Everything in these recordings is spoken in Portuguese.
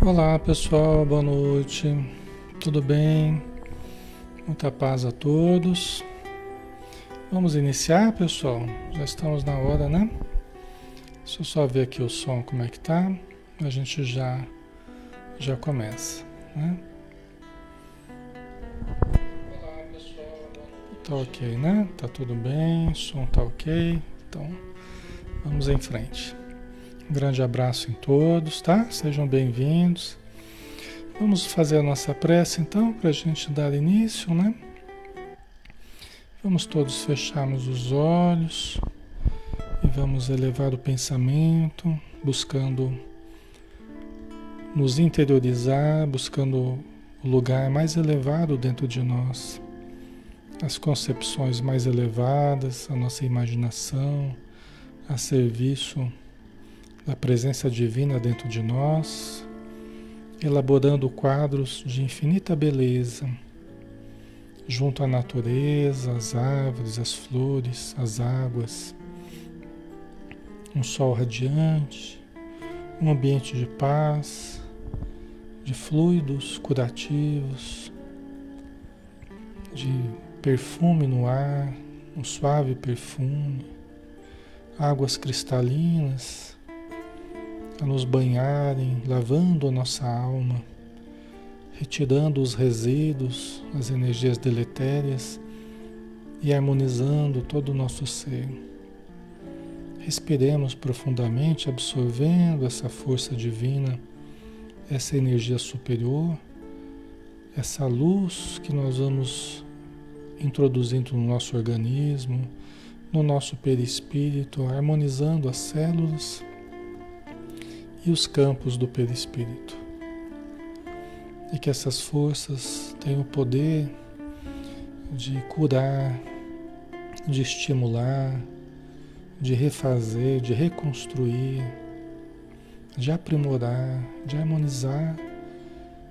Olá pessoal, boa noite. Tudo bem? Muita paz a todos. Vamos iniciar, pessoal? Já estamos na hora, né? Deixa eu só ver aqui o som como é que tá. A gente já já começa, né? Olá pessoal, Tá ok, né? Tá tudo bem, o som tá ok. Então, vamos em frente. Grande abraço em todos, tá? Sejam bem-vindos. Vamos fazer a nossa prece então, para a gente dar início, né? Vamos todos fecharmos os olhos e vamos elevar o pensamento, buscando nos interiorizar, buscando o lugar mais elevado dentro de nós, as concepções mais elevadas, a nossa imaginação a serviço da presença divina dentro de nós, elaborando quadros de infinita beleza, junto à natureza, às árvores, às flores, às águas, um sol radiante, um ambiente de paz, de fluidos curativos, de perfume no ar, um suave perfume, águas cristalinas a nos banharem, lavando a nossa alma, retirando os resíduos, as energias deletérias e harmonizando todo o nosso ser. Respiremos profundamente, absorvendo essa força divina, essa energia superior, essa luz que nós vamos introduzindo no nosso organismo, no nosso perispírito, harmonizando as células e os campos do perispírito. E que essas forças tenham o poder de curar, de estimular, de refazer, de reconstruir, de aprimorar, de harmonizar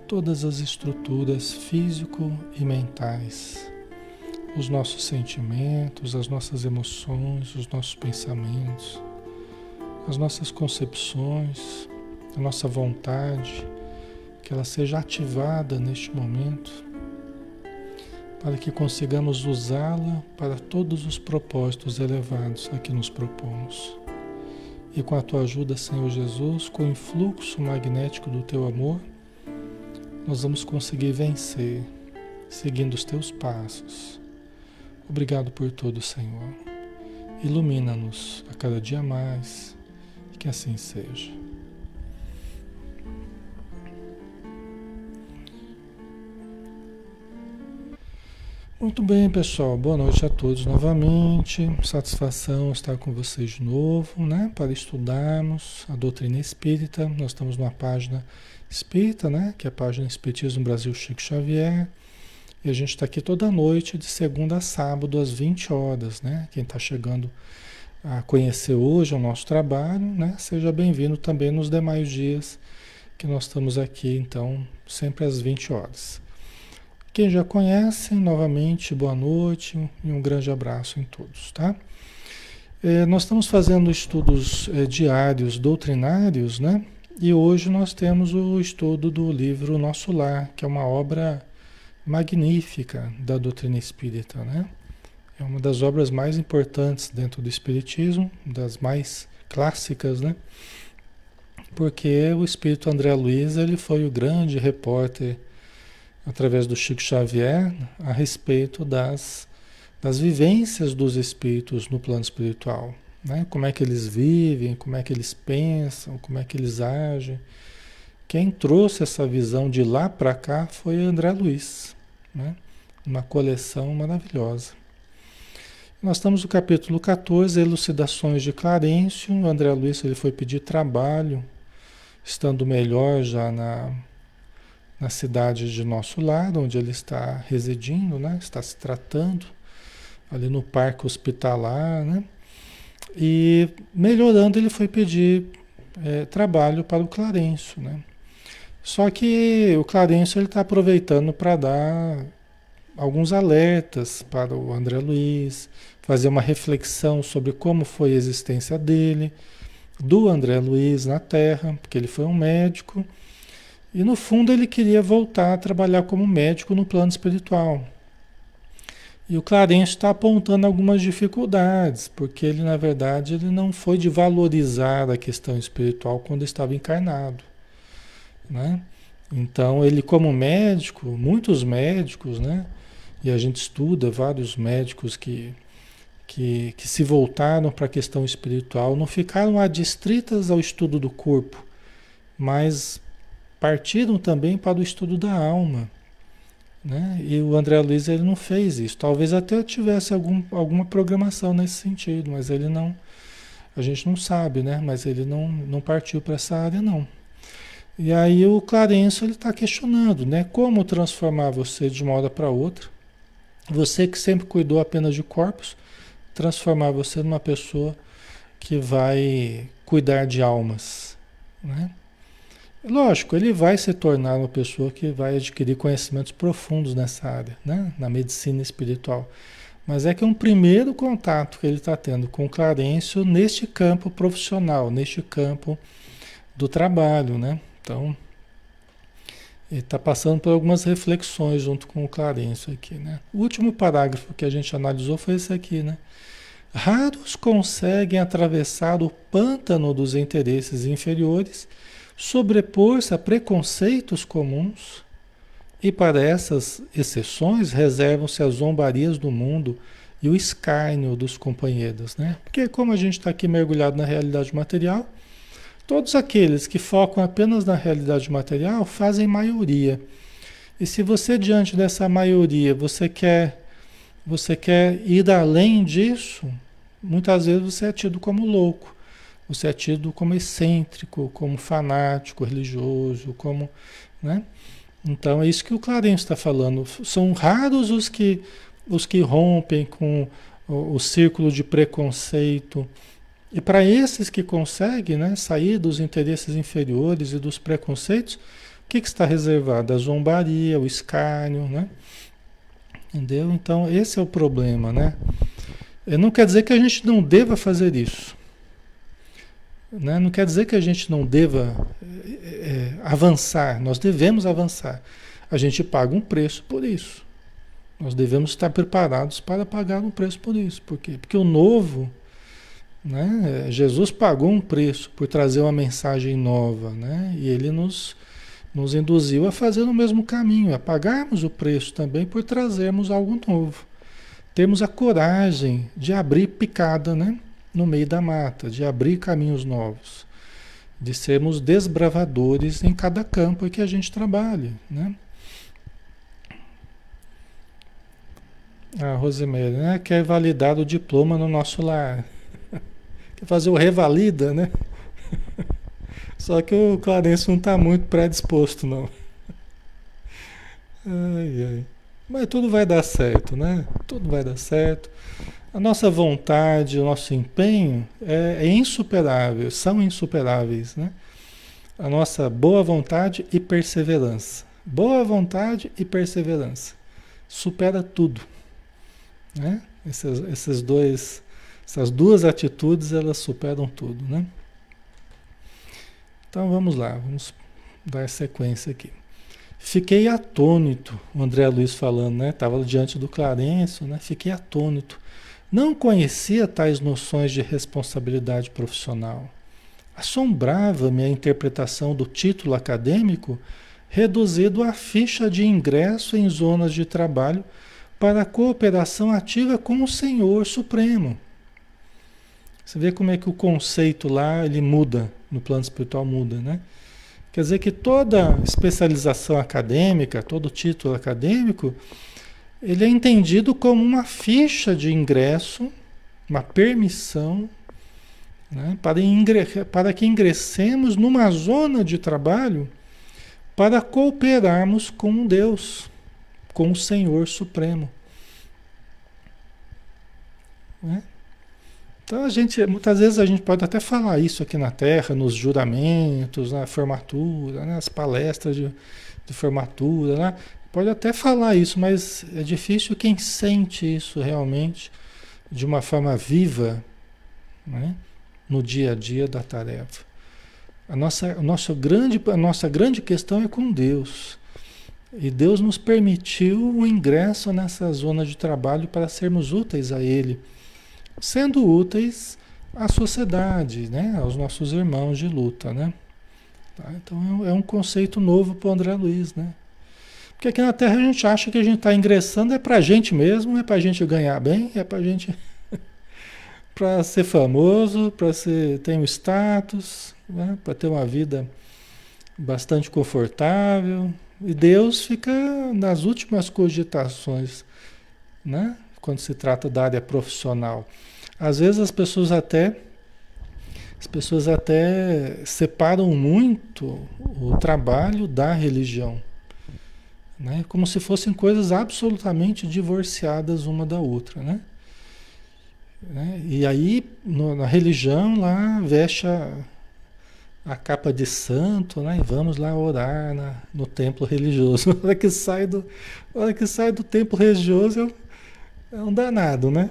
todas as estruturas físico e mentais, os nossos sentimentos, as nossas emoções, os nossos pensamentos as nossas concepções, a nossa vontade, que ela seja ativada neste momento, para que consigamos usá-la para todos os propósitos elevados a que nos propomos. E com a tua ajuda, Senhor Jesus, com o influxo magnético do teu amor, nós vamos conseguir vencer, seguindo os teus passos. Obrigado por tudo, Senhor. Ilumina-nos a cada dia mais que assim seja. Muito bem, pessoal. Boa noite a todos novamente. Satisfação estar com vocês de novo, né? Para estudarmos a doutrina espírita. Nós estamos numa página espírita, né? Que é a página Espiritismo Brasil Chico Xavier. E a gente está aqui toda noite, de segunda a sábado, às 20 horas, né? Quem está chegando a conhecer hoje o nosso trabalho, né? Seja bem-vindo também nos demais dias que nós estamos aqui, então, sempre às 20 horas. Quem já conhece, novamente, boa noite e um grande abraço em todos, tá? É, nós estamos fazendo estudos é, diários doutrinários, né? E hoje nós temos o estudo do livro Nosso Lar, que é uma obra magnífica da doutrina espírita, né? É uma das obras mais importantes dentro do Espiritismo, das mais clássicas, né? Porque o Espírito André Luiz ele foi o grande repórter, através do Chico Xavier, a respeito das, das vivências dos espíritos no plano espiritual. Né? Como é que eles vivem, como é que eles pensam, como é que eles agem. Quem trouxe essa visão de lá para cá foi André Luiz, né? uma coleção maravilhosa. Nós estamos no capítulo 14, Elucidações de Clarencio. O André Luiz ele foi pedir trabalho, estando melhor já na, na cidade de nosso lar, onde ele está residindo, né? está se tratando, ali no parque hospitalar. Né? E melhorando, ele foi pedir é, trabalho para o Clarencio. Né? Só que o Clarencio está aproveitando para dar alguns alertas para o André Luiz, fazer uma reflexão sobre como foi a existência dele, do André Luiz na Terra, porque ele foi um médico E no fundo ele queria voltar a trabalhar como médico no plano espiritual. E o Clarence está apontando algumas dificuldades, porque ele, na verdade, ele não foi de valorizar a questão espiritual quando estava encarnado. Né? Então, ele como médico, muitos médicos, né? E a gente estuda vários médicos que, que, que se voltaram para a questão espiritual, não ficaram adstritas ao estudo do corpo, mas partiram também para o estudo da alma. Né? E o André Luiz ele não fez isso. Talvez até tivesse algum, alguma programação nesse sentido, mas ele não. A gente não sabe, né? Mas ele não, não partiu para essa área, não. E aí o Clarencio ele está questionando, né? Como transformar você de uma hora para outra? Você que sempre cuidou apenas de corpos, transformar você numa pessoa que vai cuidar de almas, né? Lógico, ele vai se tornar uma pessoa que vai adquirir conhecimentos profundos nessa área, né? na medicina espiritual. Mas é que é um primeiro contato que ele está tendo com Clarencio neste campo profissional, neste campo do trabalho. Né? Então, ele está passando por algumas reflexões junto com o Clarencio aqui. Né? O último parágrafo que a gente analisou foi esse aqui. Né? Raros conseguem atravessar o pântano dos interesses inferiores sobrepor-se a preconceitos comuns, e para essas exceções reservam-se as zombarias do mundo e o escárnio dos companheiros, né? Porque como a gente está aqui mergulhado na realidade material, todos aqueles que focam apenas na realidade material fazem maioria. E se você diante dessa maioria você quer você quer ir além disso, muitas vezes você é tido como louco. Você é tido como excêntrico, como fanático religioso, como. Né? Então é isso que o Clarence está falando. São raros os que, os que rompem com o, o círculo de preconceito. E para esses que conseguem né, sair dos interesses inferiores e dos preconceitos, o que, que está reservado? A zombaria, o escárnio, né? Entendeu? Então esse é o problema, né? Não quer dizer que a gente não deva fazer isso. Né? Não quer dizer que a gente não deva é, é, avançar, nós devemos avançar. A gente paga um preço por isso. Nós devemos estar preparados para pagar um preço por isso. Por quê? Porque o novo, né? Jesus pagou um preço por trazer uma mensagem nova, né? e ele nos, nos induziu a fazer o mesmo caminho, a pagarmos o preço também por trazermos algo novo. Temos a coragem de abrir picada, né? no meio da mata, de abrir caminhos novos, de sermos desbravadores em cada campo que a gente trabalhe, né? A Rosemary, né? Quer validar o diploma no nosso lar. Fazer o revalida, né? Só que o Clarence não está muito predisposto, não. Ai, ai. Mas tudo vai dar certo, né? Tudo vai dar certo. A nossa vontade, o nosso empenho é, é insuperável, são insuperáveis, né? A nossa boa vontade e perseverança. Boa vontade e perseverança. Supera tudo. Né? Esses, esses dois, essas duas atitudes, elas superam tudo, né? Então vamos lá, vamos dar sequência aqui. Fiquei atônito, o André Luiz falando, né? Estava diante do Clarencio, né? Fiquei atônito não conhecia tais noções de responsabilidade profissional. Assombrava-me a interpretação do título acadêmico reduzido à ficha de ingresso em zonas de trabalho para cooperação ativa com o Senhor Supremo. Você vê como é que o conceito lá ele muda, no plano espiritual muda, né? Quer dizer que toda especialização acadêmica, todo título acadêmico, ele é entendido como uma ficha de ingresso, uma permissão, né, para, para que ingressemos numa zona de trabalho para cooperarmos com Deus, com o Senhor Supremo. Né? Então a gente, muitas vezes a gente pode até falar isso aqui na Terra, nos juramentos, na formatura, nas palestras de, de formatura, né? Pode até falar isso, mas é difícil quem sente isso realmente de uma forma viva né? no dia a dia da tarefa. A nossa, a nossa, grande, a nossa grande questão é com Deus. E Deus nos permitiu o ingresso nessa zona de trabalho para sermos úteis a Ele, sendo úteis à sociedade, né? aos nossos irmãos de luta. Né? Tá? Então é um conceito novo para o André Luiz. Né? Porque aqui na Terra a gente acha que a gente está ingressando é para a gente mesmo, é para a gente ganhar bem, é para a gente. para ser famoso, para ter um status, né? para ter uma vida bastante confortável. E Deus fica nas últimas cogitações, né? Quando se trata da área profissional. Às vezes as pessoas até as pessoas até separam muito o trabalho da religião né? como se fossem coisas absolutamente divorciadas uma da outra. Né? Né? E aí, no, na religião, lá veste a, a, capa de santo, né? e vamos lá orar na, no templo religioso. A hora que sai do, hora que sai do templo religioso é um danado, né?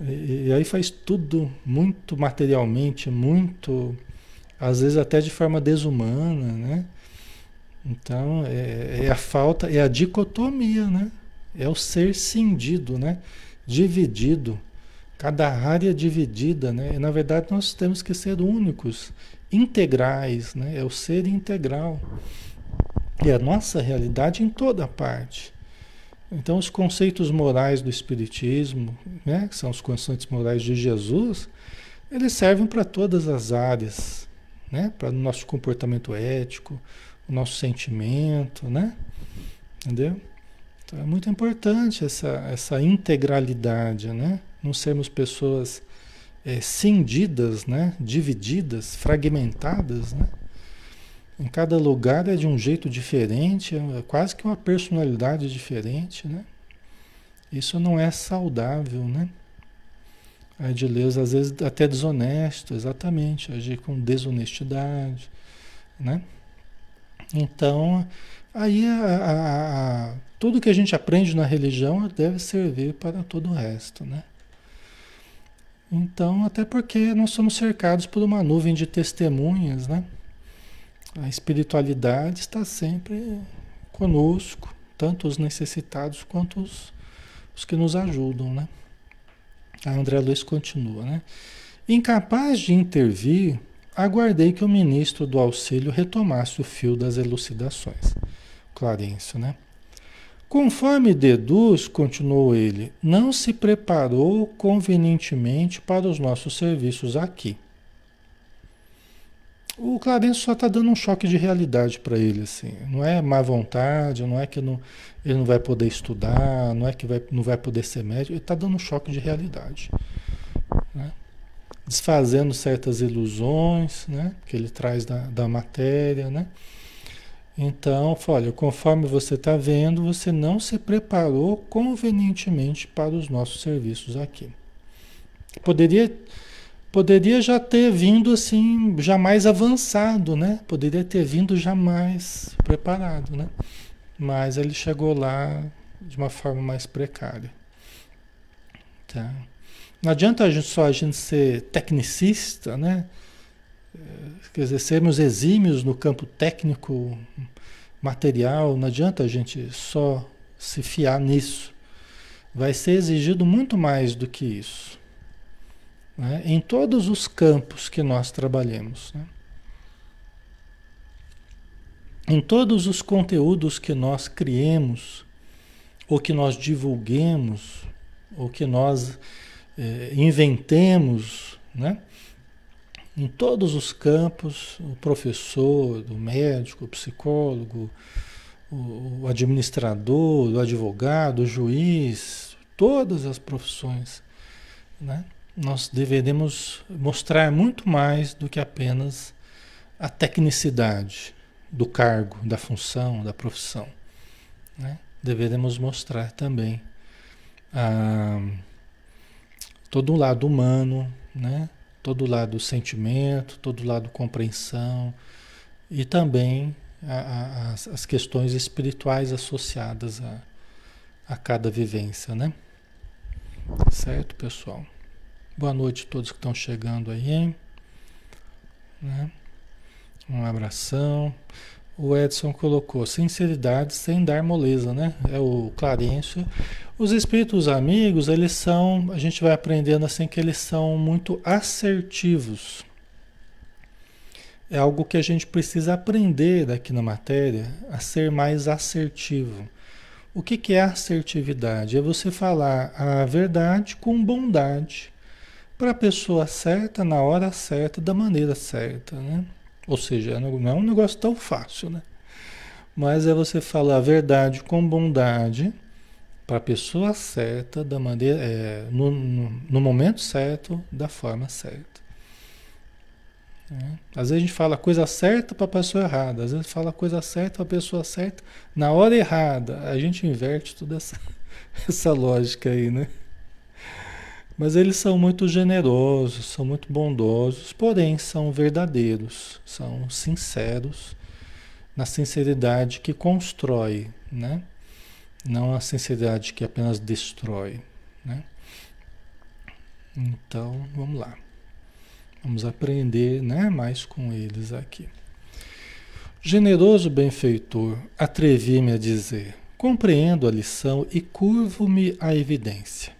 E, e aí faz tudo muito materialmente, muito, às vezes até de forma desumana, né? Então, é, é, a falta, é a dicotomia, né? É o ser cindido, né? Dividido. Cada área dividida, né? E, na verdade, nós temos que ser únicos, integrais, né? É o ser integral. E a nossa realidade em toda parte. Então, os conceitos morais do Espiritismo, né? Que são os conceitos morais de Jesus, eles servem para todas as áreas, né? Para o nosso comportamento ético, o nosso sentimento, né? Entendeu? Então é muito importante essa, essa integralidade, né? Não sermos pessoas é, cindidas, né? Divididas, fragmentadas, né? Em cada lugar é de um jeito diferente, é quase que uma personalidade diferente, né? Isso não é saudável, né? A Edileuza, às vezes até desonesto, exatamente, agir com desonestidade, né? Então, aí a, a, a, tudo que a gente aprende na religião deve servir para todo o resto, né? Então, até porque nós somos cercados por uma nuvem de testemunhas, né? A espiritualidade está sempre conosco, tanto os necessitados quanto os, os que nos ajudam, né? A André Luiz continua, né? Incapaz de intervir Aguardei que o ministro do auxílio retomasse o fio das elucidações. Clarencio, né? Conforme deduz, continuou ele, não se preparou convenientemente para os nossos serviços aqui. O Clarencio só está dando um choque de realidade para ele, assim. Não é má vontade, não é que não, ele não vai poder estudar, não é que vai, não vai poder ser médico, ele está dando um choque de realidade. Né? desfazendo certas ilusões né, que ele traz da, da matéria. Né? Então, olha, conforme você está vendo, você não se preparou convenientemente para os nossos serviços aqui. Poderia, poderia já ter vindo assim, jamais avançado, né? Poderia ter vindo jamais preparado, né? Mas ele chegou lá de uma forma mais precária. Tá? Não adianta a gente, só a gente ser tecnicista, né? É, quer dizer, sermos exímios no campo técnico, material, não adianta a gente só se fiar nisso. Vai ser exigido muito mais do que isso. Né? Em todos os campos que nós trabalhemos. Né? Em todos os conteúdos que nós criemos, ou que nós divulguemos, ou que nós é, inventemos, né? Em todos os campos, o professor, o médico, o psicólogo, o, o administrador, o advogado, o juiz, todas as profissões, né? Nós deveremos mostrar muito mais do que apenas a tecnicidade do cargo, da função, da profissão. Né? Deveremos mostrar também a todo o lado humano, né? todo o lado sentimento, todo o lado compreensão e também a, a, as, as, questões espirituais associadas a, a cada vivência, né? Certo, pessoal? Boa noite a todos que estão chegando aí, né? Um abração. O Edson colocou sinceridade sem dar moleza, né? É o Clarencio. Os espíritos amigos, eles são, a gente vai aprendendo assim que eles são muito assertivos. É algo que a gente precisa aprender daqui na matéria, a ser mais assertivo. O que, que é assertividade? É você falar a verdade com bondade para a pessoa certa, na hora certa, da maneira certa, né? Ou seja, não é um negócio tão fácil, né? Mas é você falar a verdade com bondade para a pessoa certa, da maneira, é, no, no, no, momento certo, da forma certa. É. Às vezes a gente fala a coisa certa para a pessoa errada, às vezes fala a coisa certa para a pessoa certa na hora errada. A gente inverte toda essa, essa lógica aí, né? Mas eles são muito generosos, são muito bondosos, porém são verdadeiros, são sinceros, na sinceridade que constrói, né? Não a sinceridade que apenas destrói, né? Então, vamos lá. Vamos aprender, né, mais com eles aqui. Generoso benfeitor, atrevi-me a dizer: compreendo a lição e curvo-me à evidência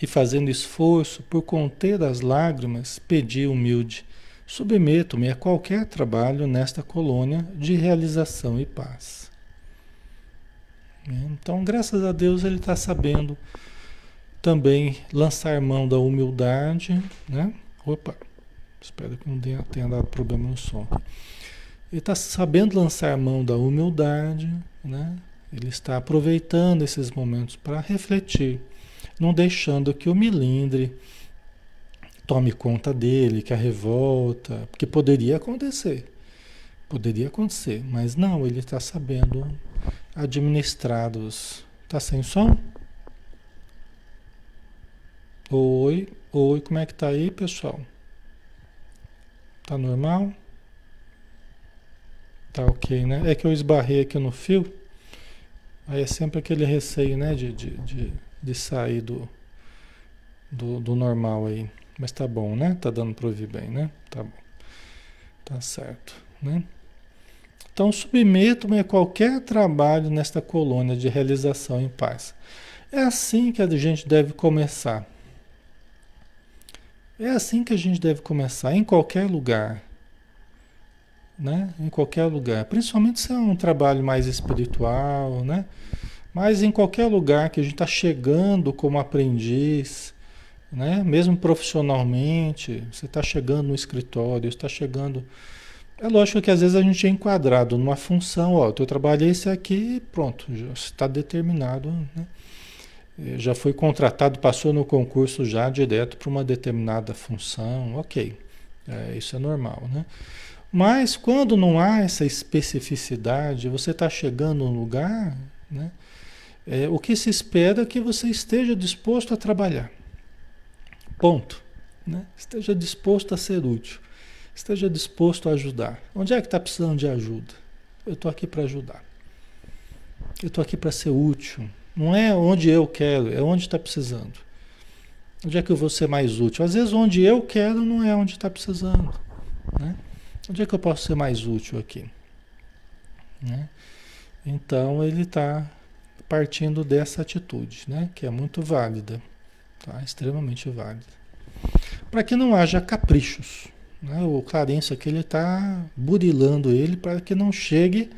e fazendo esforço por conter as lágrimas, pedi humilde: submeto-me a qualquer trabalho nesta colônia de realização e paz. Então, graças a Deus, ele está sabendo também lançar mão da humildade, né? Opa, espero que não tenha dado problema no som. Ele está sabendo lançar mão da humildade, né? Ele está aproveitando esses momentos para refletir não deixando que o milindre tome conta dele, que a revolta, porque poderia acontecer. Poderia acontecer, mas não, ele está sabendo administrar os. Tá sem som? Oi, oi, como é que tá aí, pessoal? Tá normal? Tá ok, né? É que eu esbarrei aqui no fio. Aí é sempre aquele receio, né? De, de, de de sair do, do, do, normal aí. Mas tá bom, né? Tá dando para ouvir bem, né? Tá bom. Tá certo, né? Então submeto-me a qualquer trabalho nesta colônia de realização em paz. É assim que a gente deve começar. É assim que a gente deve começar, em qualquer lugar. Né? Em qualquer lugar. Principalmente se é um trabalho mais espiritual, né? Mas em qualquer lugar que a gente está chegando como aprendiz, né? mesmo profissionalmente, você está chegando no escritório, está chegando. É lógico que às vezes a gente é enquadrado numa função, ó, o teu trabalho é esse aqui, pronto, já está determinado, né? Eh, já foi contratado, passou no concurso já direto para uma determinada função, ok, é, isso é normal, né? Mas quando não há essa especificidade, você está chegando num lugar, né? É, o que se espera é que você esteja disposto a trabalhar. Ponto. Né? Esteja disposto a ser útil. Esteja disposto a ajudar. Onde é que está precisando de ajuda? Eu estou aqui para ajudar. Eu estou aqui para ser útil. Não é onde eu quero, é onde está precisando. Onde é que eu vou ser mais útil? Às vezes onde eu quero não é onde está precisando. Né? Onde é que eu posso ser mais útil aqui? Né? Então ele está partindo dessa atitude, né? que é muito válida, tá? extremamente válida. Para que não haja caprichos. Né? O Clarence aqui está burilando ele para que não chegue,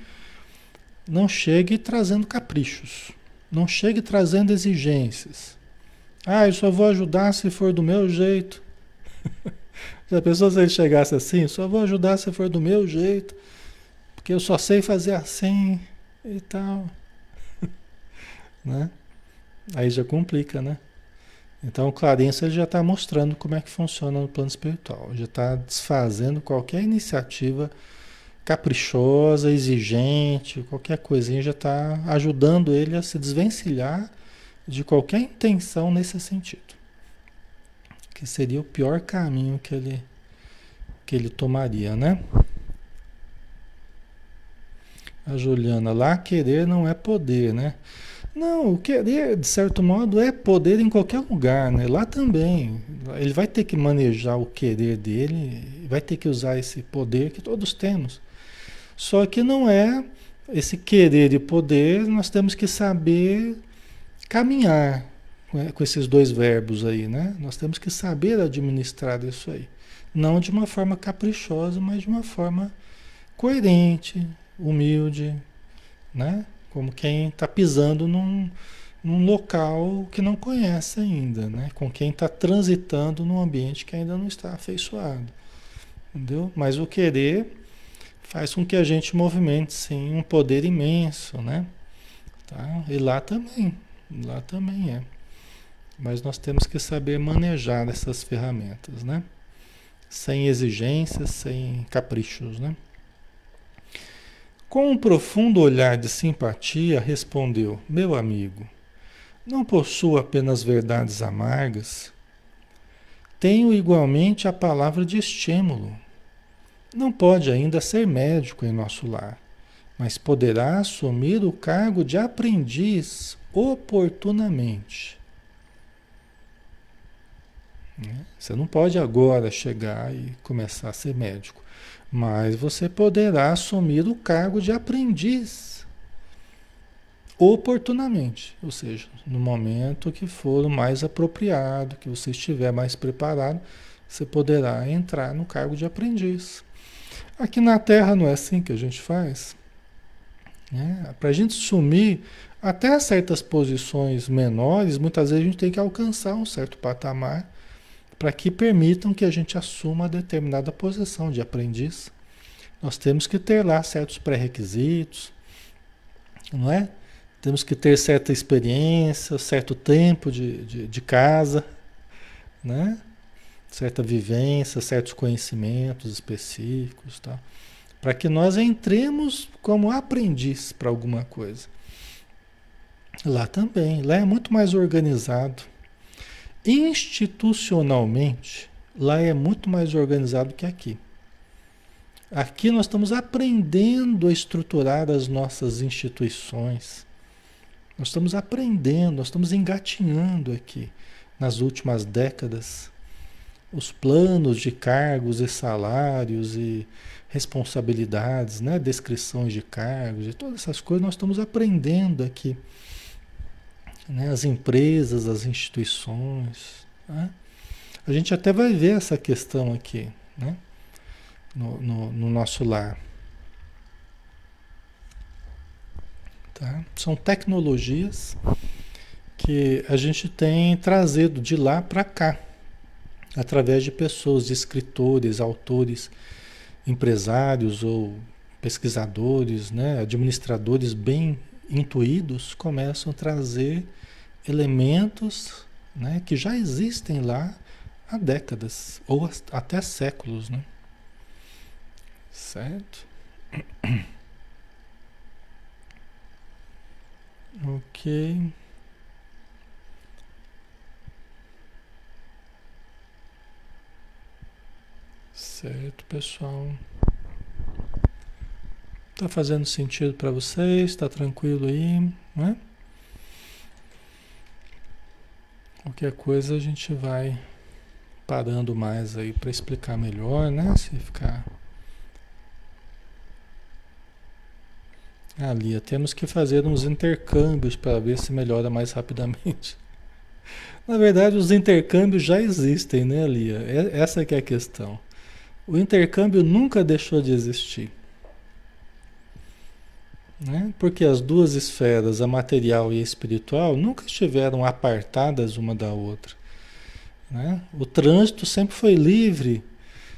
não chegue trazendo caprichos, não chegue trazendo exigências. Ah, eu só vou ajudar se for do meu jeito. se a pessoa se ele chegasse assim, só vou ajudar se for do meu jeito, porque eu só sei fazer assim e tal né? Aí já complica, né? Então o Clarence já está mostrando como é que funciona no plano espiritual, já está desfazendo qualquer iniciativa caprichosa, exigente, qualquer coisinha já está ajudando ele a se desvencilhar de qualquer intenção nesse sentido, que seria o pior caminho que ele que ele tomaria, né? A Juliana lá querer não é poder, né? Não, o querer, de certo modo, é poder em qualquer lugar, né? Lá também. Ele vai ter que manejar o querer dele, vai ter que usar esse poder que todos temos. Só que não é esse querer e poder, nós temos que saber caminhar com esses dois verbos aí, né? Nós temos que saber administrar isso aí. Não de uma forma caprichosa, mas de uma forma coerente, humilde, né? Como quem está pisando num, num local que não conhece ainda, né? Com quem está transitando num ambiente que ainda não está afeiçoado. Entendeu? Mas o querer faz com que a gente movimente, sim, um poder imenso, né? Tá? E lá também, lá também é. Mas nós temos que saber manejar essas ferramentas, né? Sem exigências, sem caprichos, né? Com um profundo olhar de simpatia, respondeu: Meu amigo, não possuo apenas verdades amargas. Tenho igualmente a palavra de estímulo. Não pode ainda ser médico em nosso lar, mas poderá assumir o cargo de aprendiz oportunamente. Né? Você não pode agora chegar e começar a ser médico. Mas você poderá assumir o cargo de aprendiz oportunamente, ou seja, no momento que for mais apropriado, que você estiver mais preparado, você poderá entrar no cargo de aprendiz. Aqui na Terra não é assim que a gente faz. Né? Para a gente sumir até certas posições menores, muitas vezes a gente tem que alcançar um certo patamar para que permitam que a gente assuma determinada posição de aprendiz. Nós temos que ter lá certos pré-requisitos, não é? Temos que ter certa experiência, certo tempo de, de, de casa, né? certa vivência, certos conhecimentos específicos, tá? para que nós entremos como aprendiz para alguma coisa. Lá também, lá é muito mais organizado. Institucionalmente, lá é muito mais organizado que aqui. Aqui nós estamos aprendendo a estruturar as nossas instituições. Nós estamos aprendendo, nós estamos engatinhando aqui nas últimas décadas os planos de cargos e salários e responsabilidades, né? descrições de cargos e todas essas coisas nós estamos aprendendo aqui né? as empresas, as instituições. Né? A gente até vai ver essa questão aqui né? no, no, no nosso lar. Tá? São tecnologias que a gente tem trazido de lá para cá, através de pessoas, de escritores, autores, empresários ou pesquisadores, né, administradores bem intuídos, começam a trazer elementos né, que já existem lá há décadas ou até séculos, né? Certo? Ok. Certo, pessoal. Tá fazendo sentido para vocês? Tá tranquilo aí, né? Qualquer coisa a gente vai parando mais aí para explicar melhor, né? Se ficar Ali, temos que fazer uns intercâmbios para ver se melhora mais rapidamente. Na verdade, os intercâmbios já existem, né, Lia? É, essa que é a questão. O intercâmbio nunca deixou de existir. Né? Porque as duas esferas, a material e a espiritual, nunca estiveram apartadas uma da outra. Né? O trânsito sempre foi livre.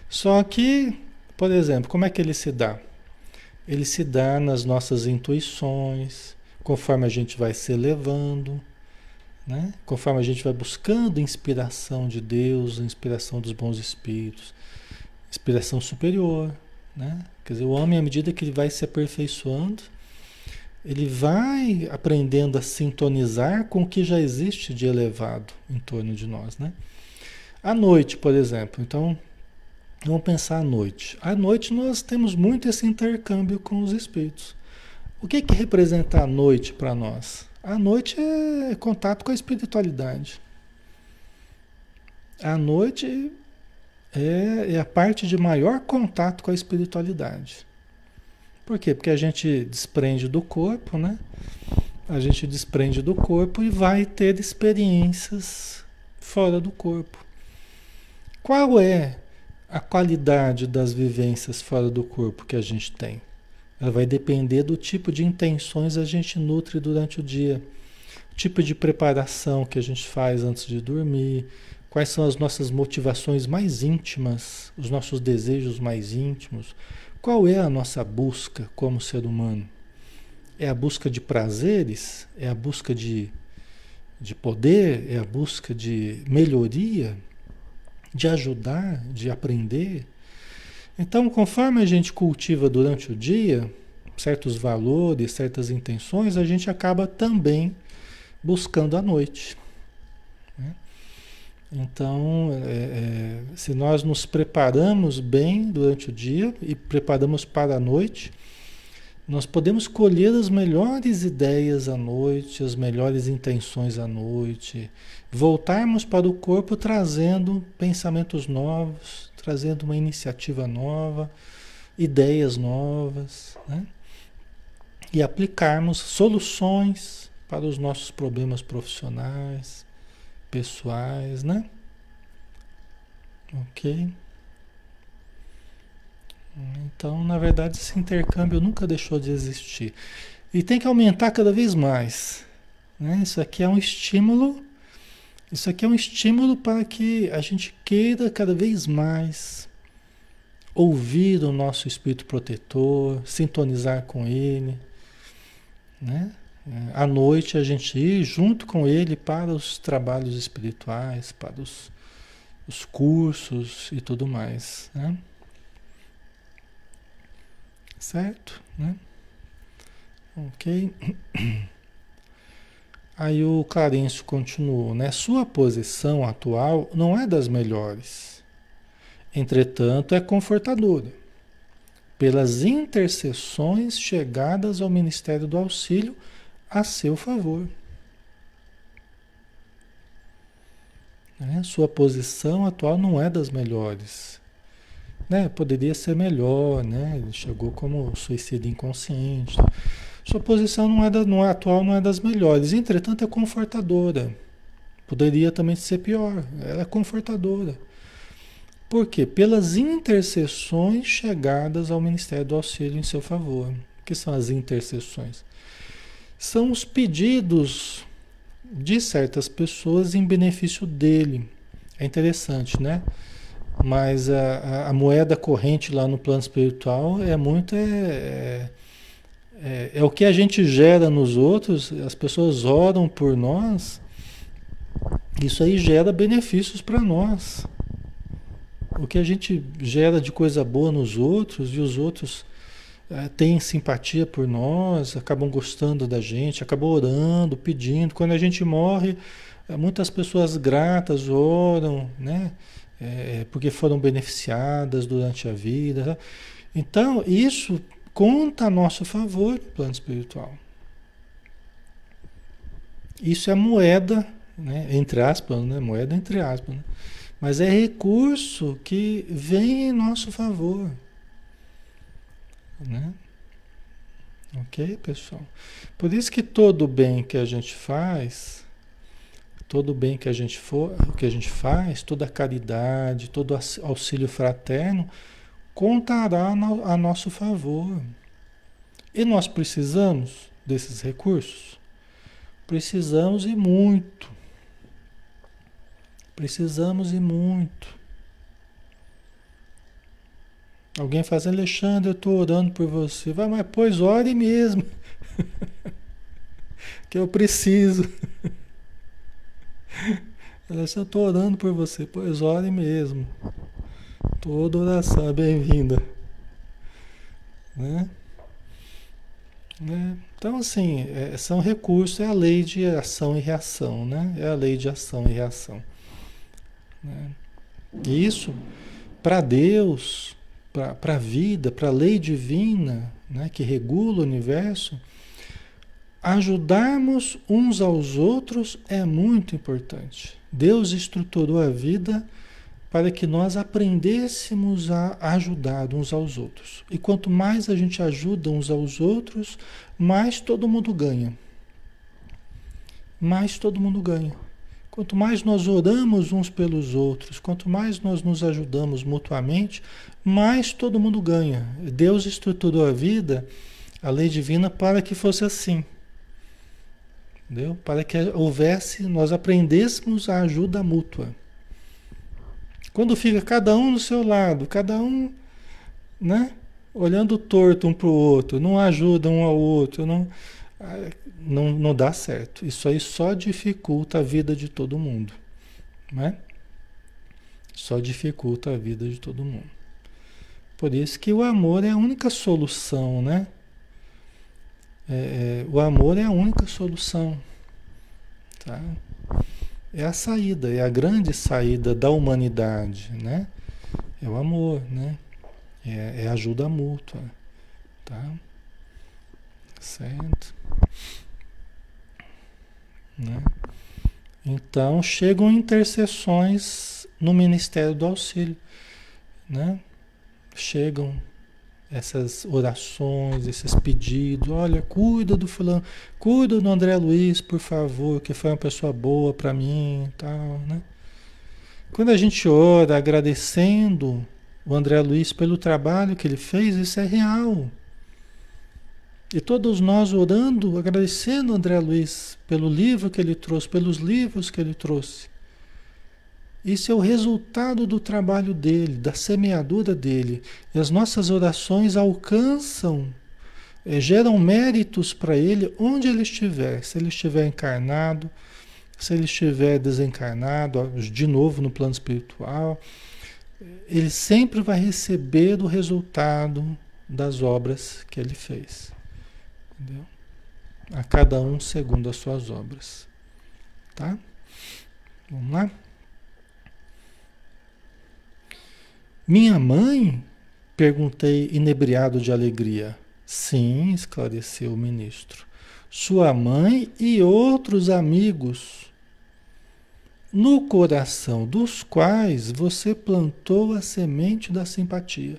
Só que, por exemplo, como é que ele se dá? ele se dá nas nossas intuições, conforme a gente vai se elevando, né? conforme a gente vai buscando inspiração de Deus, inspiração dos bons espíritos, inspiração superior. Né? Quer dizer, o homem, à medida que ele vai se aperfeiçoando, ele vai aprendendo a sintonizar com o que já existe de elevado em torno de nós. Né? À noite, por exemplo, então Vamos pensar à noite. À noite nós temos muito esse intercâmbio com os espíritos. O que que representa a noite para nós? A noite é contato com a espiritualidade. A noite é, é a parte de maior contato com a espiritualidade. Por quê? Porque a gente desprende do corpo, né? A gente desprende do corpo e vai ter experiências fora do corpo. Qual é a qualidade das vivências fora do corpo que a gente tem? Ela vai depender do tipo de intenções a gente nutre durante o dia, o tipo de preparação que a gente faz antes de dormir, quais são as nossas motivações mais íntimas, os nossos desejos mais íntimos, qual é a nossa busca como ser humano? É a busca de prazeres? É a busca de, de poder? É a busca de melhoria? De ajudar? De aprender? Então, conforme a gente cultiva durante o dia certos valores, certas intenções, a gente acaba também buscando à noite. Então, é, é, se nós nos preparamos bem durante o dia e preparamos para a noite, nós podemos colher as melhores ideias à noite, as melhores intenções à noite, voltarmos para o corpo trazendo pensamentos novos, trazendo uma iniciativa nova, ideias novas, né? E aplicarmos soluções para os nossos problemas profissionais, pessoais, né? Ok? Então, na verdade, esse intercâmbio nunca deixou de existir. E tem que aumentar cada vez mais. Né? Isso aqui é um estímulo isso aqui é um estímulo para que a gente queira cada vez mais ouvir o nosso espírito protetor, sintonizar com ele, né? À noite a gente ir junto com ele para os trabalhos espirituais, para os, os cursos e tudo mais, né? Certo, né? Ok. Aí o Clarencio continuou, né? Sua posição atual não é das melhores. Entretanto, é confortadora. Pelas intercessões chegadas ao Ministério do Auxílio a seu favor. Né? Sua posição atual não é das melhores. Né? Poderia ser melhor, né? Ele chegou como suicídio inconsciente. Sua posição não é, da, não é atual, não é das melhores. Entretanto, é confortadora. Poderia também ser pior. Ela é confortadora. Por quê? Pelas intercessões chegadas ao Ministério do Auxílio em seu favor. O que são as intercessões? São os pedidos de certas pessoas em benefício dele. É interessante, né? Mas a, a, moeda corrente lá no plano espiritual é muito é, é é, é o que a gente gera nos outros, as pessoas oram por nós, isso aí gera benefícios para nós. O que a gente gera de coisa boa nos outros e os outros têm simpatia por nós, acabam gostando da gente, acabam orando, pedindo. Quando a gente morre, é, muitas pessoas gratas oram, né? É, porque foram beneficiadas durante a vida. Então, isso conta a nosso favor no plano espiritual. Isso é moeda, né? entre aspas, né? moeda entre aspas, né? mas é recurso que vem em nosso favor. Né? Ok, pessoal? Por isso que todo bem que a gente faz, todo bem que a gente for, que a gente faz, toda caridade, todo auxílio fraterno, contará a nosso favor. E nós precisamos desses recursos? Precisamos e muito. Precisamos e muito. Alguém faz, Alexandre, eu estou orando por você. Vai, mas pois ore mesmo. que eu preciso. Alexandre, eu estou orando por você. Pois ore mesmo. Toda oração é bem-vinda. Né? né? Então, assim, é, são recursos, é a lei de ação e reação, né? É a lei de ação e reação. Né? Isso, para Deus, para a vida, para a lei divina, né, que regula o universo, ajudarmos uns aos outros é muito importante. Deus estruturou a vida para que nós aprendêssemos a ajudar uns aos outros. E quanto mais a gente ajuda uns aos outros, mais todo mundo ganha. Mais todo mundo ganha. Quanto mais nós oramos uns pelos outros, quanto mais nós nos ajudamos mutuamente, mais todo mundo ganha. Deus estruturou a vida, a lei divina, para que fosse assim. Entendeu? Para que houvesse, nós aprendêssemos a ajuda mútua. Quando fica cada um no seu lado, cada um, né? Olhando torto um para o outro, não ajuda um ao outro, não, não, não dá certo. Isso aí só dificulta a vida de todo mundo, né? Só dificulta a vida de todo mundo. Por isso que o amor é a única solução, né? É, é, o amor é a única solução, tá? é a saída, é a grande saída da humanidade, né? É o amor, né? É, é ajuda mútua, tá? Certo? Né? Então chegam intercessões no Ministério do Auxílio, né? Chegam essas orações, esses pedidos. Olha, cuida do fulano, cuida do André Luiz, por favor, que foi uma pessoa boa para mim tal, né? Quando a gente ora agradecendo o André Luiz pelo trabalho que ele fez, isso é real. E todos nós orando, agradecendo o André Luiz pelo livro que ele trouxe, pelos livros que ele trouxe. Isso é o resultado do trabalho dele, da semeadura dele. E as nossas orações alcançam, é, geram méritos para ele onde ele estiver. Se ele estiver encarnado, se ele estiver desencarnado, de novo no plano espiritual, ele sempre vai receber o resultado das obras que ele fez. Entendeu? A cada um segundo as suas obras. Tá? Vamos lá? Minha mãe? Perguntei, inebriado de alegria. Sim, esclareceu o ministro. Sua mãe e outros amigos, no coração dos quais você plantou a semente da simpatia.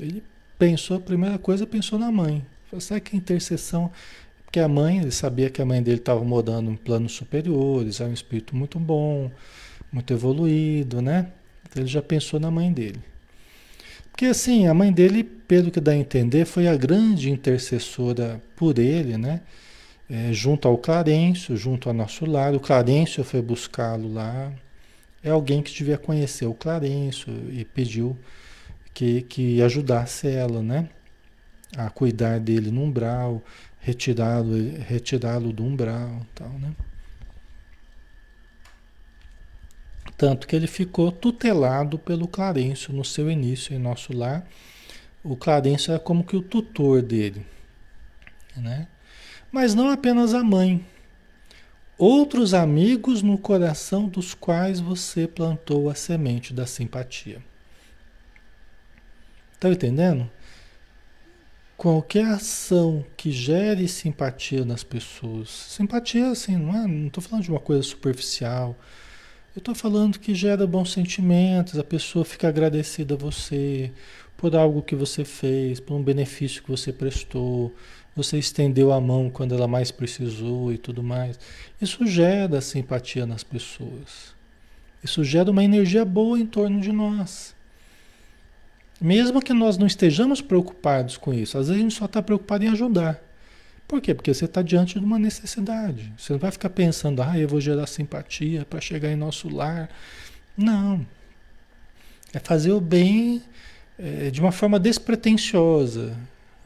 Ele pensou, a primeira coisa, pensou na mãe. Será que a intercessão. Porque a mãe, ele sabia que a mãe dele estava morando em planos superiores, era um espírito muito bom muito evoluído, né? Então ele já pensou na mãe dele. Porque assim, a mãe dele, pelo que dá a entender, foi a grande intercessora por ele, né? É, junto ao Clarencio, junto ao nosso lar. O Clarencio foi buscá-lo lá. É alguém que devia conhecer o Clarencio e pediu que, que ajudasse ela, né? A cuidar dele no umbral, retirá-lo retirá do umbral tal, né? Tanto que ele ficou tutelado pelo Clarencio no seu início em nosso lar. O Clarencio era como que o tutor dele. Né? Mas não apenas a mãe. Outros amigos no coração dos quais você plantou a semente da simpatia. Está entendendo? Qualquer ação que gere simpatia nas pessoas. Simpatia, assim, não é? Não estou falando de uma coisa superficial eu estou falando que gera bons sentimentos, a pessoa fica agradecida a você por algo que você fez, por um benefício que você prestou, você estendeu a mão quando ela mais precisou e tudo mais. Isso gera simpatia nas pessoas. Isso gera uma energia boa em torno de nós. Mesmo que nós não estejamos preocupados com isso, às vezes a gente só está preocupado em ajudar. Por quê? Porque você está diante de uma necessidade. Você não vai ficar pensando, ah, eu vou gerar simpatia para chegar em nosso lar. Não. É fazer o bem é, de uma forma despretensiosa.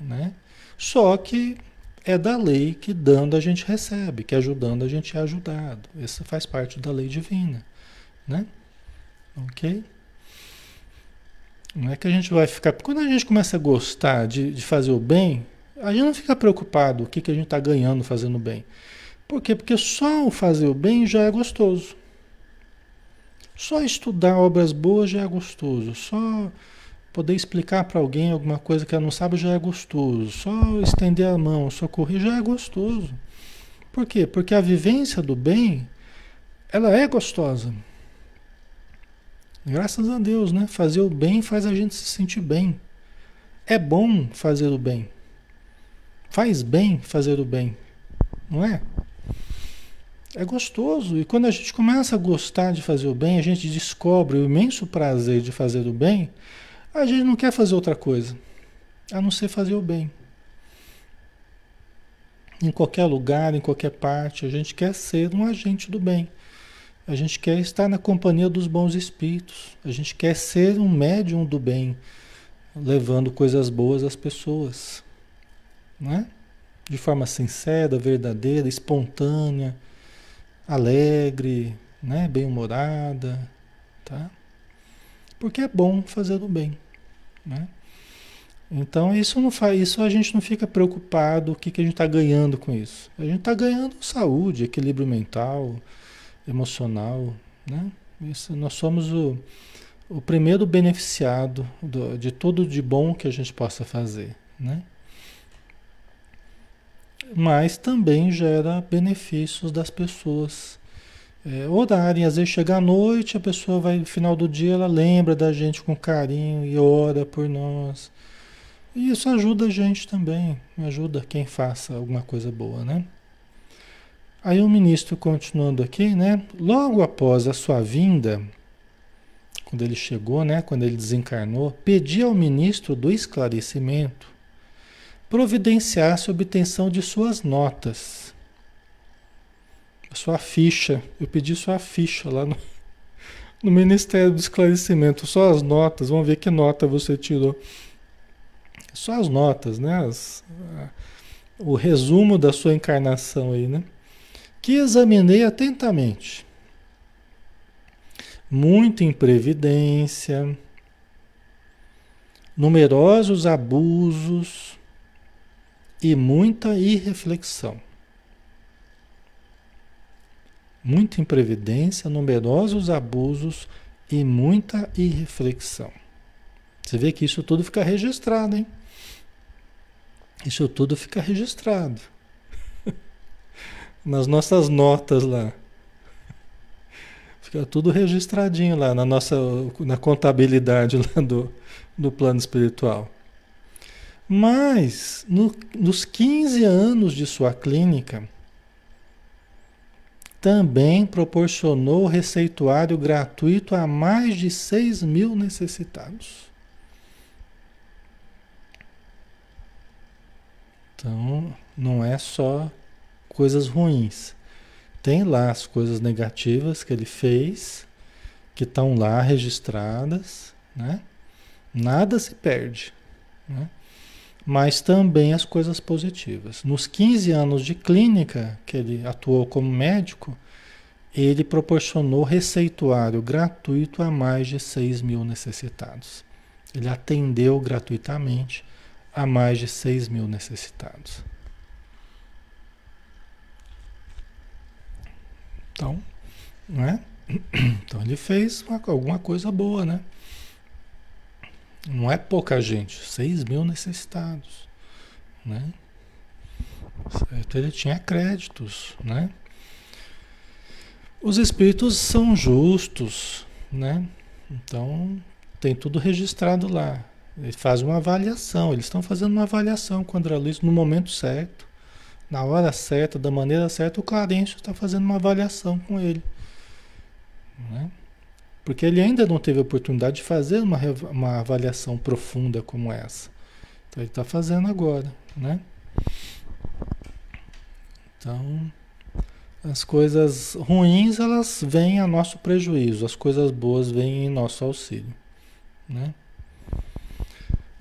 Né? Só que é da lei que dando a gente recebe, que ajudando a gente é ajudado. Isso faz parte da lei divina. Né? Ok? Não é que a gente vai ficar. Quando a gente começa a gostar de, de fazer o bem, a gente não fica preocupado o que, que a gente está ganhando fazendo bem. Por quê? Porque só o fazer o bem já é gostoso. Só estudar obras boas já é gostoso. Só Poder explicar para alguém alguma coisa que ela não sabe já é gostoso. Só estender a mão, socorrer já é gostoso. Por quê? Porque a vivência do bem, ela é gostosa. Graças a Deus, né? Fazer o bem faz a gente se sentir bem. É bom fazer o bem. Faz bem fazer o bem, não é? É gostoso. E quando a gente começa a gostar de fazer o bem, a gente descobre o imenso prazer de fazer o bem, a gente não quer fazer outra coisa, a não ser fazer o bem. Em qualquer lugar, em qualquer parte, a gente quer ser um agente do bem. A gente quer estar na companhia dos bons espíritos. A gente quer ser um médium do bem, levando coisas boas às pessoas. Não é? De forma sincera, verdadeira, espontânea, alegre, né? bem-humorada, tá? Porque é bom fazer o bem, né? Então isso não faz, isso a gente não fica preocupado o que, que a gente está ganhando com isso. A gente está ganhando saúde, equilíbrio mental, emocional, né? Isso, nós somos o, o primeiro beneficiado do, de tudo de bom que a gente possa fazer, né? Mas também gera benefícios das pessoas é, orarem. Às vezes chega à noite, a pessoa vai, no final do dia, ela lembra da gente com carinho e ora por nós. E isso ajuda a gente também, ajuda quem faça alguma coisa boa, né? Aí o ministro, continuando aqui, né? Logo após a sua vinda, quando ele chegou, né? Quando ele desencarnou, pedi ao ministro do esclarecimento providenciasse a obtenção de suas notas. A sua ficha. Eu pedi sua ficha lá no, no Ministério do Esclarecimento. Só as notas. Vamos ver que nota você tirou. Só as notas, né? As, o resumo da sua encarnação aí, né? que examinei atentamente. Muita imprevidência, numerosos abusos e muita irreflexão. Muita imprevidência, numerosos abusos e muita irreflexão. Você vê que isso tudo fica registrado, hein? Isso tudo fica registrado nas nossas notas lá. Fica tudo registradinho lá na nossa na contabilidade lá do, do plano espiritual. Mas no, nos 15 anos de sua clínica, também proporcionou receituário gratuito a mais de 6 mil necessitados. Então, não é só coisas ruins. Tem lá as coisas negativas que ele fez, que estão lá registradas, né? Nada se perde, né? Mas também as coisas positivas. Nos 15 anos de clínica que ele atuou como médico, ele proporcionou receituário gratuito a mais de 6 mil necessitados. Ele atendeu gratuitamente a mais de 6 mil necessitados. Então, não é? Então ele fez uma, alguma coisa boa, né? Não é pouca gente, 6 mil necessitados, né? Certo? Ele tinha créditos, né? Os espíritos são justos, né? Então tem tudo registrado lá. Ele faz uma avaliação, eles estão fazendo uma avaliação com o André Luiz no momento certo na hora certa, da maneira certa, o Clarencio está fazendo uma avaliação com ele. Né? Porque ele ainda não teve oportunidade de fazer uma, uma avaliação profunda como essa. Então ele está fazendo agora. Né? Então, as coisas ruins elas vêm a nosso prejuízo, as coisas boas vêm em nosso auxílio. Né?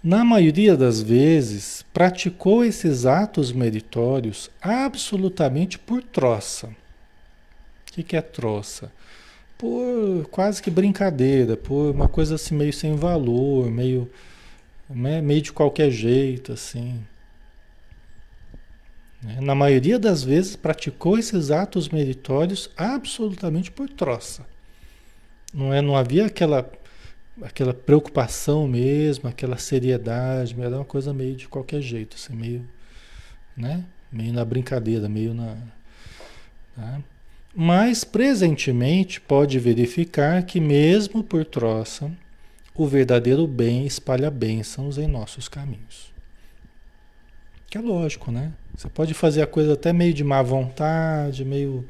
na maioria das vezes, praticou esses atos meritórios absolutamente por troça. O que é troça? Por quase que brincadeira, por uma coisa assim meio sem valor, meio, né, meio de qualquer jeito, assim. Né? Na maioria das vezes, praticou esses atos meritórios absolutamente por troça. Não, é, não havia aquela aquela preocupação mesmo, aquela seriedade, era uma coisa meio de qualquer jeito, assim, meio, né? Meio na brincadeira, meio na. Tá? Mas presentemente pode verificar que mesmo por troça, o verdadeiro bem espalha bênçãos em nossos caminhos. Que é lógico, né? Você pode fazer a coisa até meio de má vontade, meio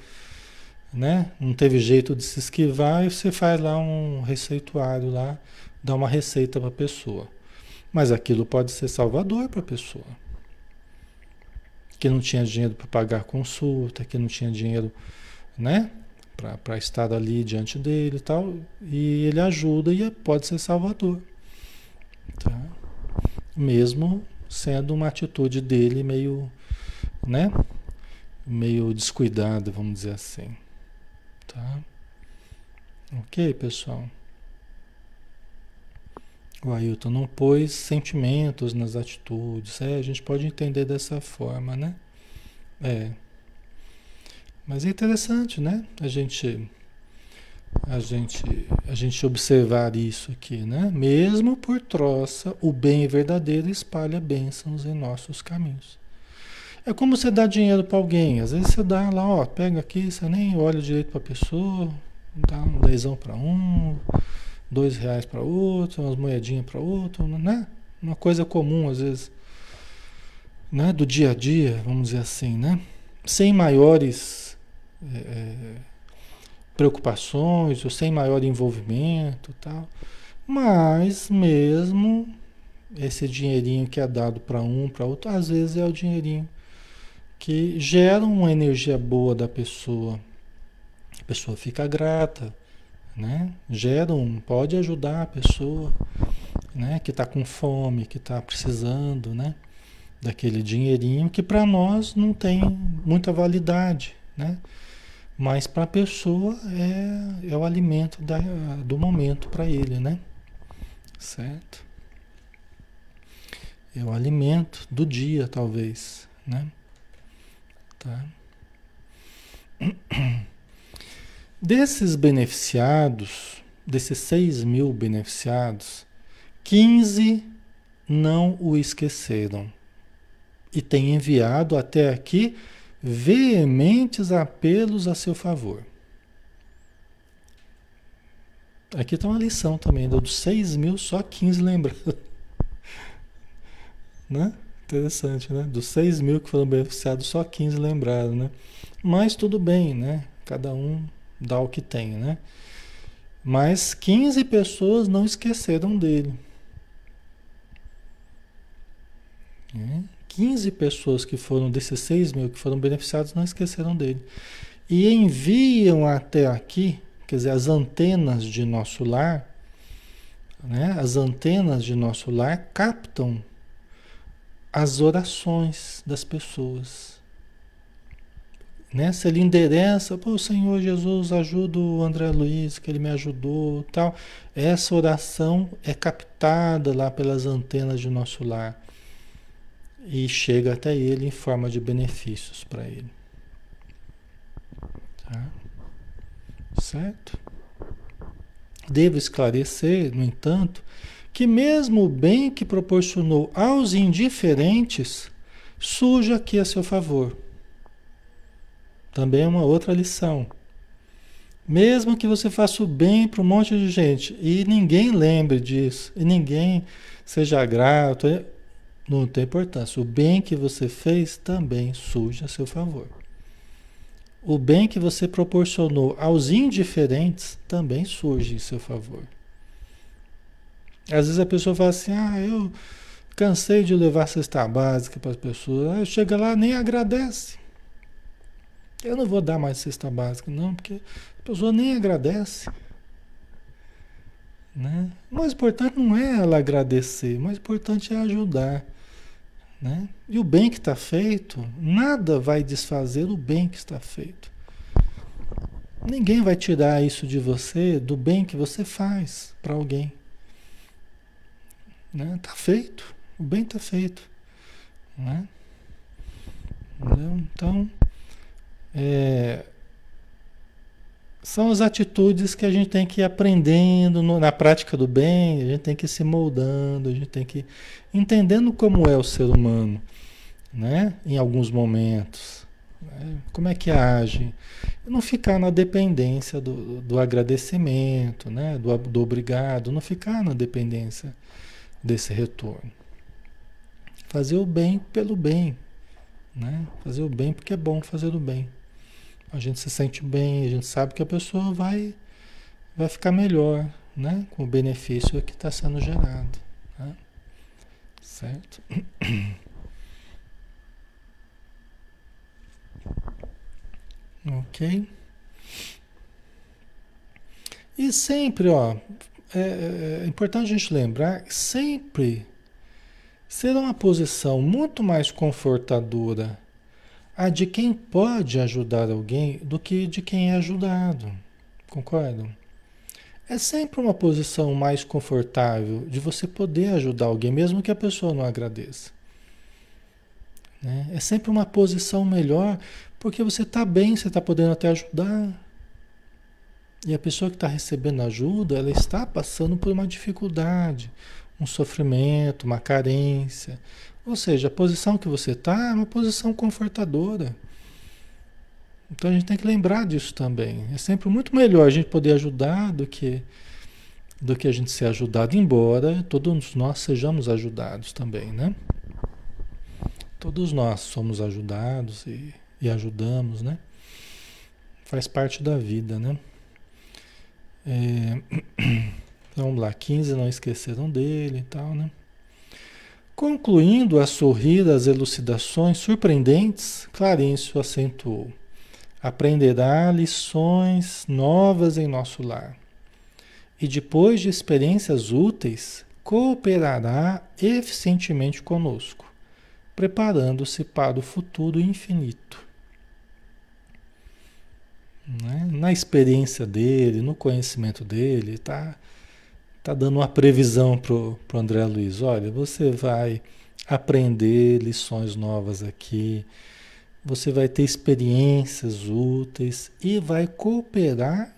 né? Não teve jeito de se esquivar e você faz lá um receituário lá, dá uma receita para a pessoa. Mas aquilo pode ser salvador para a pessoa. Que não tinha dinheiro para pagar consulta, que não tinha dinheiro, né? Para estar ali diante dele e tal. E ele ajuda e pode ser salvador. Tá? Mesmo sendo uma atitude dele meio, né? Meio descuidada, vamos dizer assim. Tá? Ok, pessoal? O Ailton não pôs sentimentos nas atitudes. É, a gente pode entender dessa forma, né? É. Mas é interessante, né? A gente a gente a gente observar isso aqui, né? Mesmo por troça, o bem verdadeiro espalha bênçãos em nossos caminhos. É como você dá dinheiro para alguém. Às vezes você dá lá, ó, pega aqui, você nem olha direito para a pessoa, dá um dezão para um, dois reais para outro, umas moedinhas para outro, né? Uma coisa comum às vezes, né? Do dia a dia, vamos dizer assim, né? Sem maiores é, preocupações ou sem maior envolvimento, tal. Mas mesmo esse dinheirinho que é dado para um, para outro, às vezes é o dinheirinho que geram uma energia boa da pessoa. A pessoa fica grata, né? Geram, pode ajudar a pessoa, né? Que está com fome, que está precisando, né? Daquele dinheirinho que para nós não tem muita validade, né? Mas para a pessoa é, é o alimento da, do momento para ele, né? Certo? É o alimento do dia, talvez, né? Tá? Desses beneficiados, desses 6 mil beneficiados, 15 não o esqueceram e têm enviado até aqui veementes apelos a seu favor. Aqui está uma lição também, dos 6 mil, só 15 lembrando. né? Interessante, né? Dos 6 mil que foram beneficiados, só 15 lembraram, né? Mas tudo bem, né? Cada um dá o que tem, né? Mas 15 pessoas não esqueceram dele. É? 15 pessoas que foram desses 6 mil que foram beneficiados não esqueceram dele. E enviam até aqui, quer dizer, as antenas de nosso lar, né? as antenas de nosso lar captam as orações das pessoas. Né? Se ele endereça, pô, Senhor Jesus, ajuda o André Luiz, que ele me ajudou, tal. Essa oração é captada lá pelas antenas de nosso lar e chega até ele em forma de benefícios para ele. Tá? Certo? Devo esclarecer, no entanto, que mesmo o bem que proporcionou aos indiferentes surge aqui a seu favor. Também é uma outra lição. Mesmo que você faça o bem para um monte de gente e ninguém lembre disso, e ninguém seja grato, não tem importância. O bem que você fez também surge a seu favor. O bem que você proporcionou aos indiferentes também surge em seu favor. Às vezes a pessoa fala assim, ah, eu cansei de levar cesta básica para as pessoas. Aí chega lá nem agradece. Eu não vou dar mais cesta básica, não, porque a pessoa nem agradece. Né? O mais importante não é ela agradecer, o mais importante é ajudar. Né? E o bem que está feito, nada vai desfazer o bem que está feito. Ninguém vai tirar isso de você, do bem que você faz para alguém. Né? Tá feito, o bem está feito. Né? Então, é, são as atitudes que a gente tem que ir aprendendo no, na prática do bem, a gente tem que ir se moldando, a gente tem que entendendo como é o ser humano, né? Em alguns momentos. Né? Como é que age? Não ficar na dependência do, do agradecimento, né? Do, do obrigado, não ficar na dependência desse retorno. Fazer o bem pelo bem, né? Fazer o bem porque é bom fazer o bem. A gente se sente bem, a gente sabe que a pessoa vai, vai ficar melhor, né? Com o benefício que está sendo gerado. Certo? ok. E sempre, ó, é, é importante a gente lembrar, sempre será uma posição muito mais confortadora a de quem pode ajudar alguém do que de quem é ajudado. Concordam? É sempre uma posição mais confortável de você poder ajudar alguém, mesmo que a pessoa não agradeça. Né? É sempre uma posição melhor, porque você está bem, você está podendo até ajudar. E a pessoa que está recebendo ajuda, ela está passando por uma dificuldade, um sofrimento, uma carência. Ou seja, a posição que você está é uma posição confortadora. Então a gente tem que lembrar disso também. É sempre muito melhor a gente poder ajudar do que do que a gente ser ajudado, embora todos nós sejamos ajudados também, né? Todos nós somos ajudados e, e ajudamos, né? Faz parte da vida, né? É... Vamos lá, 15 não esqueceram dele e tal, né? Concluindo a sorrir as elucidações surpreendentes, Clarencio acentuou: aprenderá lições novas em nosso lar. E depois de experiências úteis, cooperará eficientemente conosco, preparando-se para o futuro infinito. Né? Na experiência dele, no conhecimento dele, está tá dando uma previsão para o André Luiz. Olha, você vai aprender lições novas aqui, você vai ter experiências úteis e vai cooperar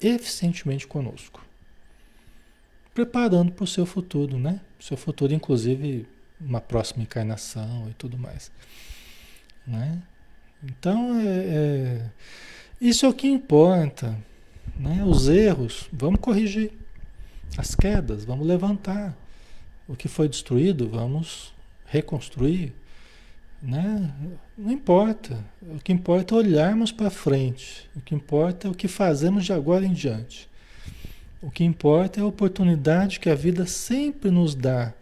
eficientemente conosco. Preparando para o seu futuro, né? Seu futuro, inclusive, uma próxima encarnação e tudo mais. Né? Então, é, é, isso é o que importa. Né? Os erros, vamos corrigir. As quedas, vamos levantar. O que foi destruído, vamos reconstruir. Né? Não importa. O que importa é olharmos para frente. O que importa é o que fazemos de agora em diante. O que importa é a oportunidade que a vida sempre nos dá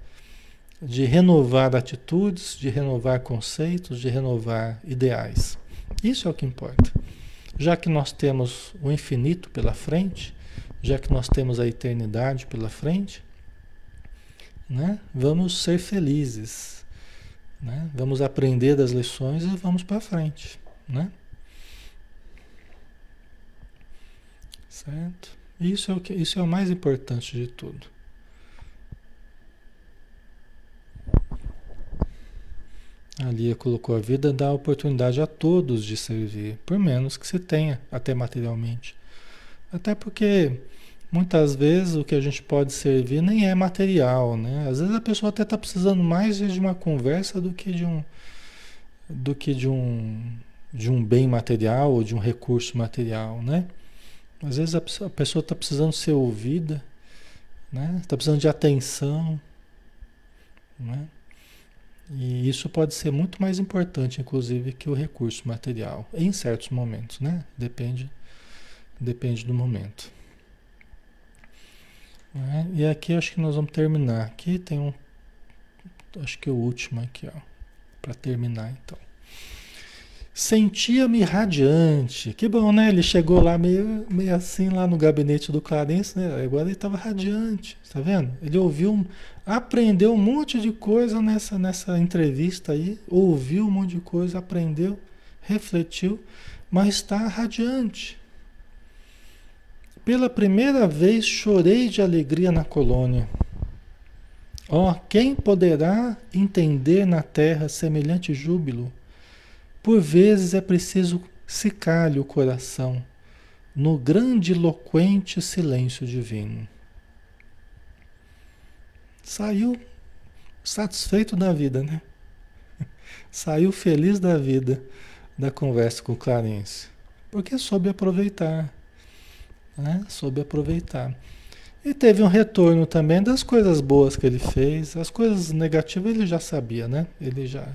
de renovar atitudes, de renovar conceitos, de renovar ideais. Isso é o que importa. Já que nós temos o infinito pela frente, já que nós temos a eternidade pela frente, né? vamos ser felizes, né? vamos aprender das lições e vamos para frente. Né? Certo? Isso é, o que, isso é o mais importante de tudo. Ali colocou a vida dá oportunidade a todos de servir, por menos que se tenha, até materialmente. Até porque muitas vezes o que a gente pode servir nem é material, né? Às vezes a pessoa até está precisando mais de uma conversa do que de um do que de um de um bem material ou de um recurso material, né? Às vezes a pessoa está precisando ser ouvida, né? Está precisando de atenção, né? E isso pode ser muito mais importante, inclusive, que o recurso material, em certos momentos, né? Depende, depende do momento. É, e aqui acho que nós vamos terminar. Aqui tem um, acho que é o último aqui, ó, para terminar então. Sentia-me radiante. Que bom, né? Ele chegou lá meio, meio assim, lá no gabinete do Clarence, né? Agora ele estava radiante, tá vendo? Ele ouviu, aprendeu um monte de coisa nessa, nessa entrevista aí, ouviu um monte de coisa, aprendeu, refletiu, mas está radiante. Pela primeira vez chorei de alegria na colônia. Ó, oh, quem poderá entender na terra semelhante júbilo? Por vezes é preciso secar-lhe o coração, no grande eloquente silêncio divino. Saiu satisfeito da vida, né? Saiu feliz da vida da conversa com Clarence, porque soube aproveitar, né? Soube aproveitar. E teve um retorno também das coisas boas que ele fez. As coisas negativas ele já sabia, né? Ele já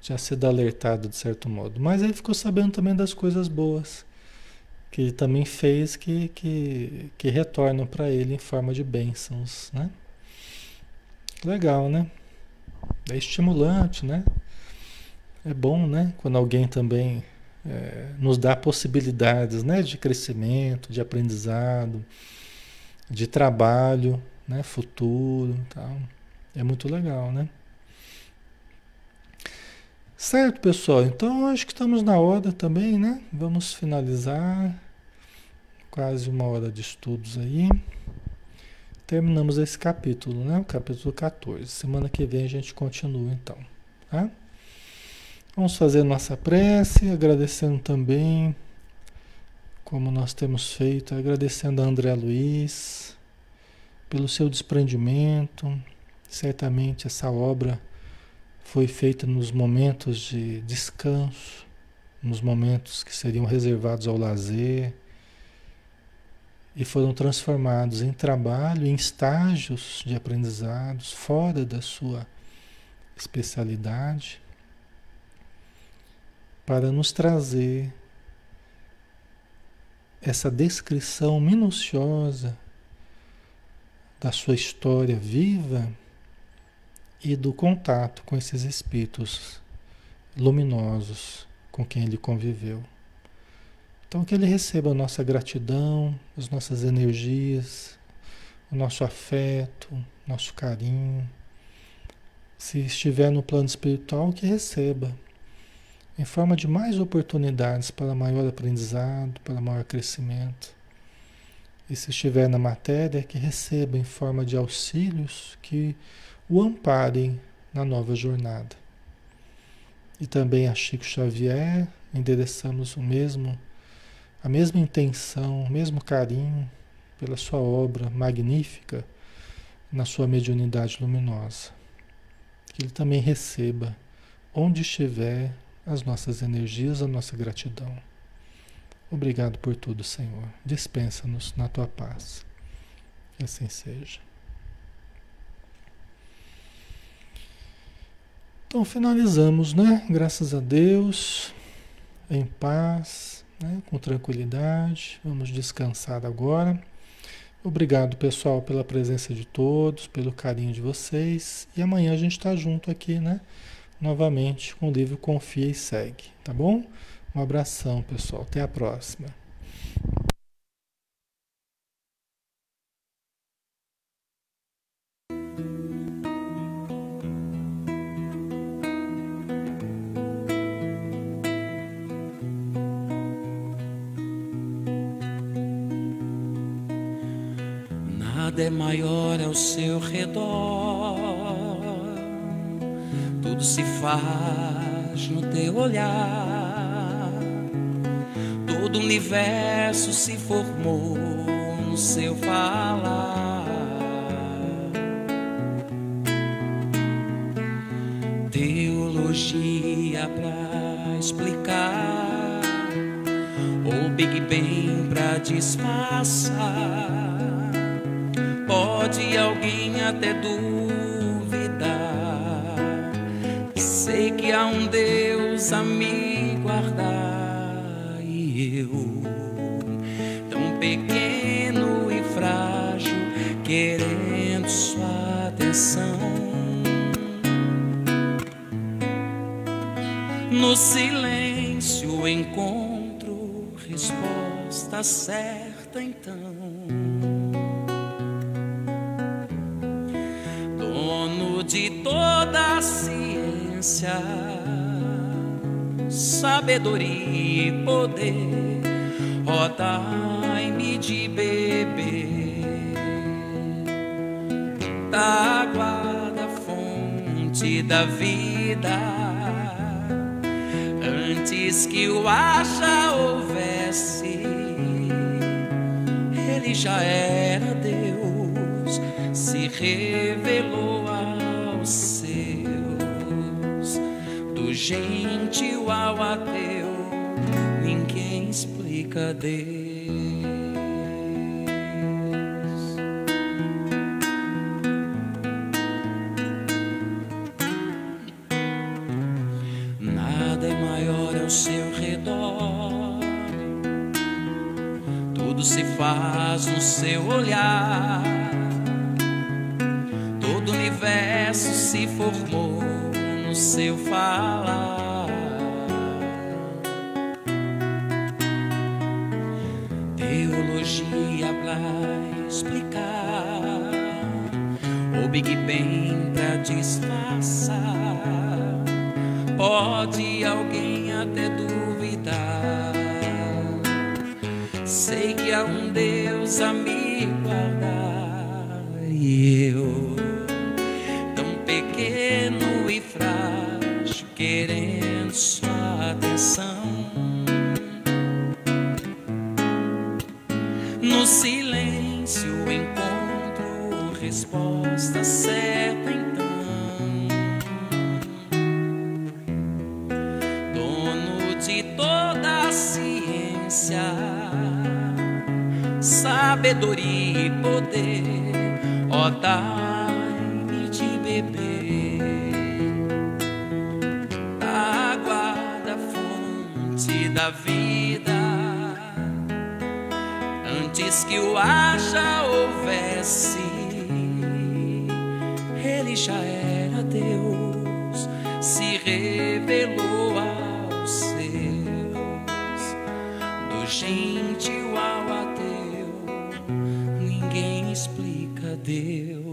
tinha sido alertado de certo modo. Mas ele ficou sabendo também das coisas boas que ele também fez que, que, que retornam para ele em forma de bênçãos, né? Legal, né? É estimulante, né? É bom, né? Quando alguém também é, nos dá possibilidades, né? De crescimento, de aprendizado de trabalho, né, futuro, tal. É muito legal, né? Certo, pessoal. Então acho que estamos na hora também, né? Vamos finalizar. Quase uma hora de estudos aí. Terminamos esse capítulo, né? O capítulo 14. Semana que vem a gente continua então, tá? Vamos fazer nossa prece, agradecendo também como nós temos feito, agradecendo a André Luiz pelo seu desprendimento. Certamente essa obra foi feita nos momentos de descanso, nos momentos que seriam reservados ao lazer, e foram transformados em trabalho, em estágios de aprendizados fora da sua especialidade, para nos trazer essa descrição minuciosa da sua história viva e do contato com esses espíritos luminosos com quem ele conviveu. Então, que ele receba a nossa gratidão, as nossas energias, o nosso afeto, nosso carinho. Se estiver no plano espiritual, que receba em forma de mais oportunidades para maior aprendizado, para maior crescimento. E se estiver na matéria, que receba em forma de auxílios que o amparem na nova jornada. E também a Chico Xavier, endereçamos o mesmo, a mesma intenção, o mesmo carinho pela sua obra magnífica na sua mediunidade luminosa. Que ele também receba, onde estiver, as nossas energias, a nossa gratidão. Obrigado por tudo, Senhor. Dispensa-nos na tua paz. Que assim seja. Então finalizamos, né? Graças a Deus, em paz, né? com tranquilidade. Vamos descansar agora. Obrigado, pessoal, pela presença de todos, pelo carinho de vocês. E amanhã a gente está junto aqui, né? Novamente com o livro Confia e Segue, tá bom? Um abração, pessoal. Até a próxima. Nada é maior ao seu redor tudo se faz no teu olhar. Todo o universo se formou no seu falar. Teologia pra explicar, ou Big Bang pra disfarçar. Pode alguém até duvidar sei que há um Deus a me guardar e eu, tão pequeno e frágil, querendo sua atenção. No silêncio encontro resposta certa então. Dono de toda a sabedoria e poder, ó dai-me de beber da água da fonte da vida, antes que o já houvesse ele já era Deus, se revelou aos gentil ao ateu, ninguém explica Deus. Nada é maior ao seu redor. Tudo se faz no seu olhar. Todo o universo se formou seu falar. Teologia pra explicar o Big Bang pra disfarçar. Pode alguém até duvidar. Sei que há um Deus a me guardar. E eu, e frágil, querendo sua atenção. No silêncio encontro resposta certa então. Dono de toda a ciência, sabedoria e poder, ó dai-me de beber da vida antes que o já houvesse, ele já era Deus, se revelou aos seus, do gentil ao ateu, ninguém explica Deus.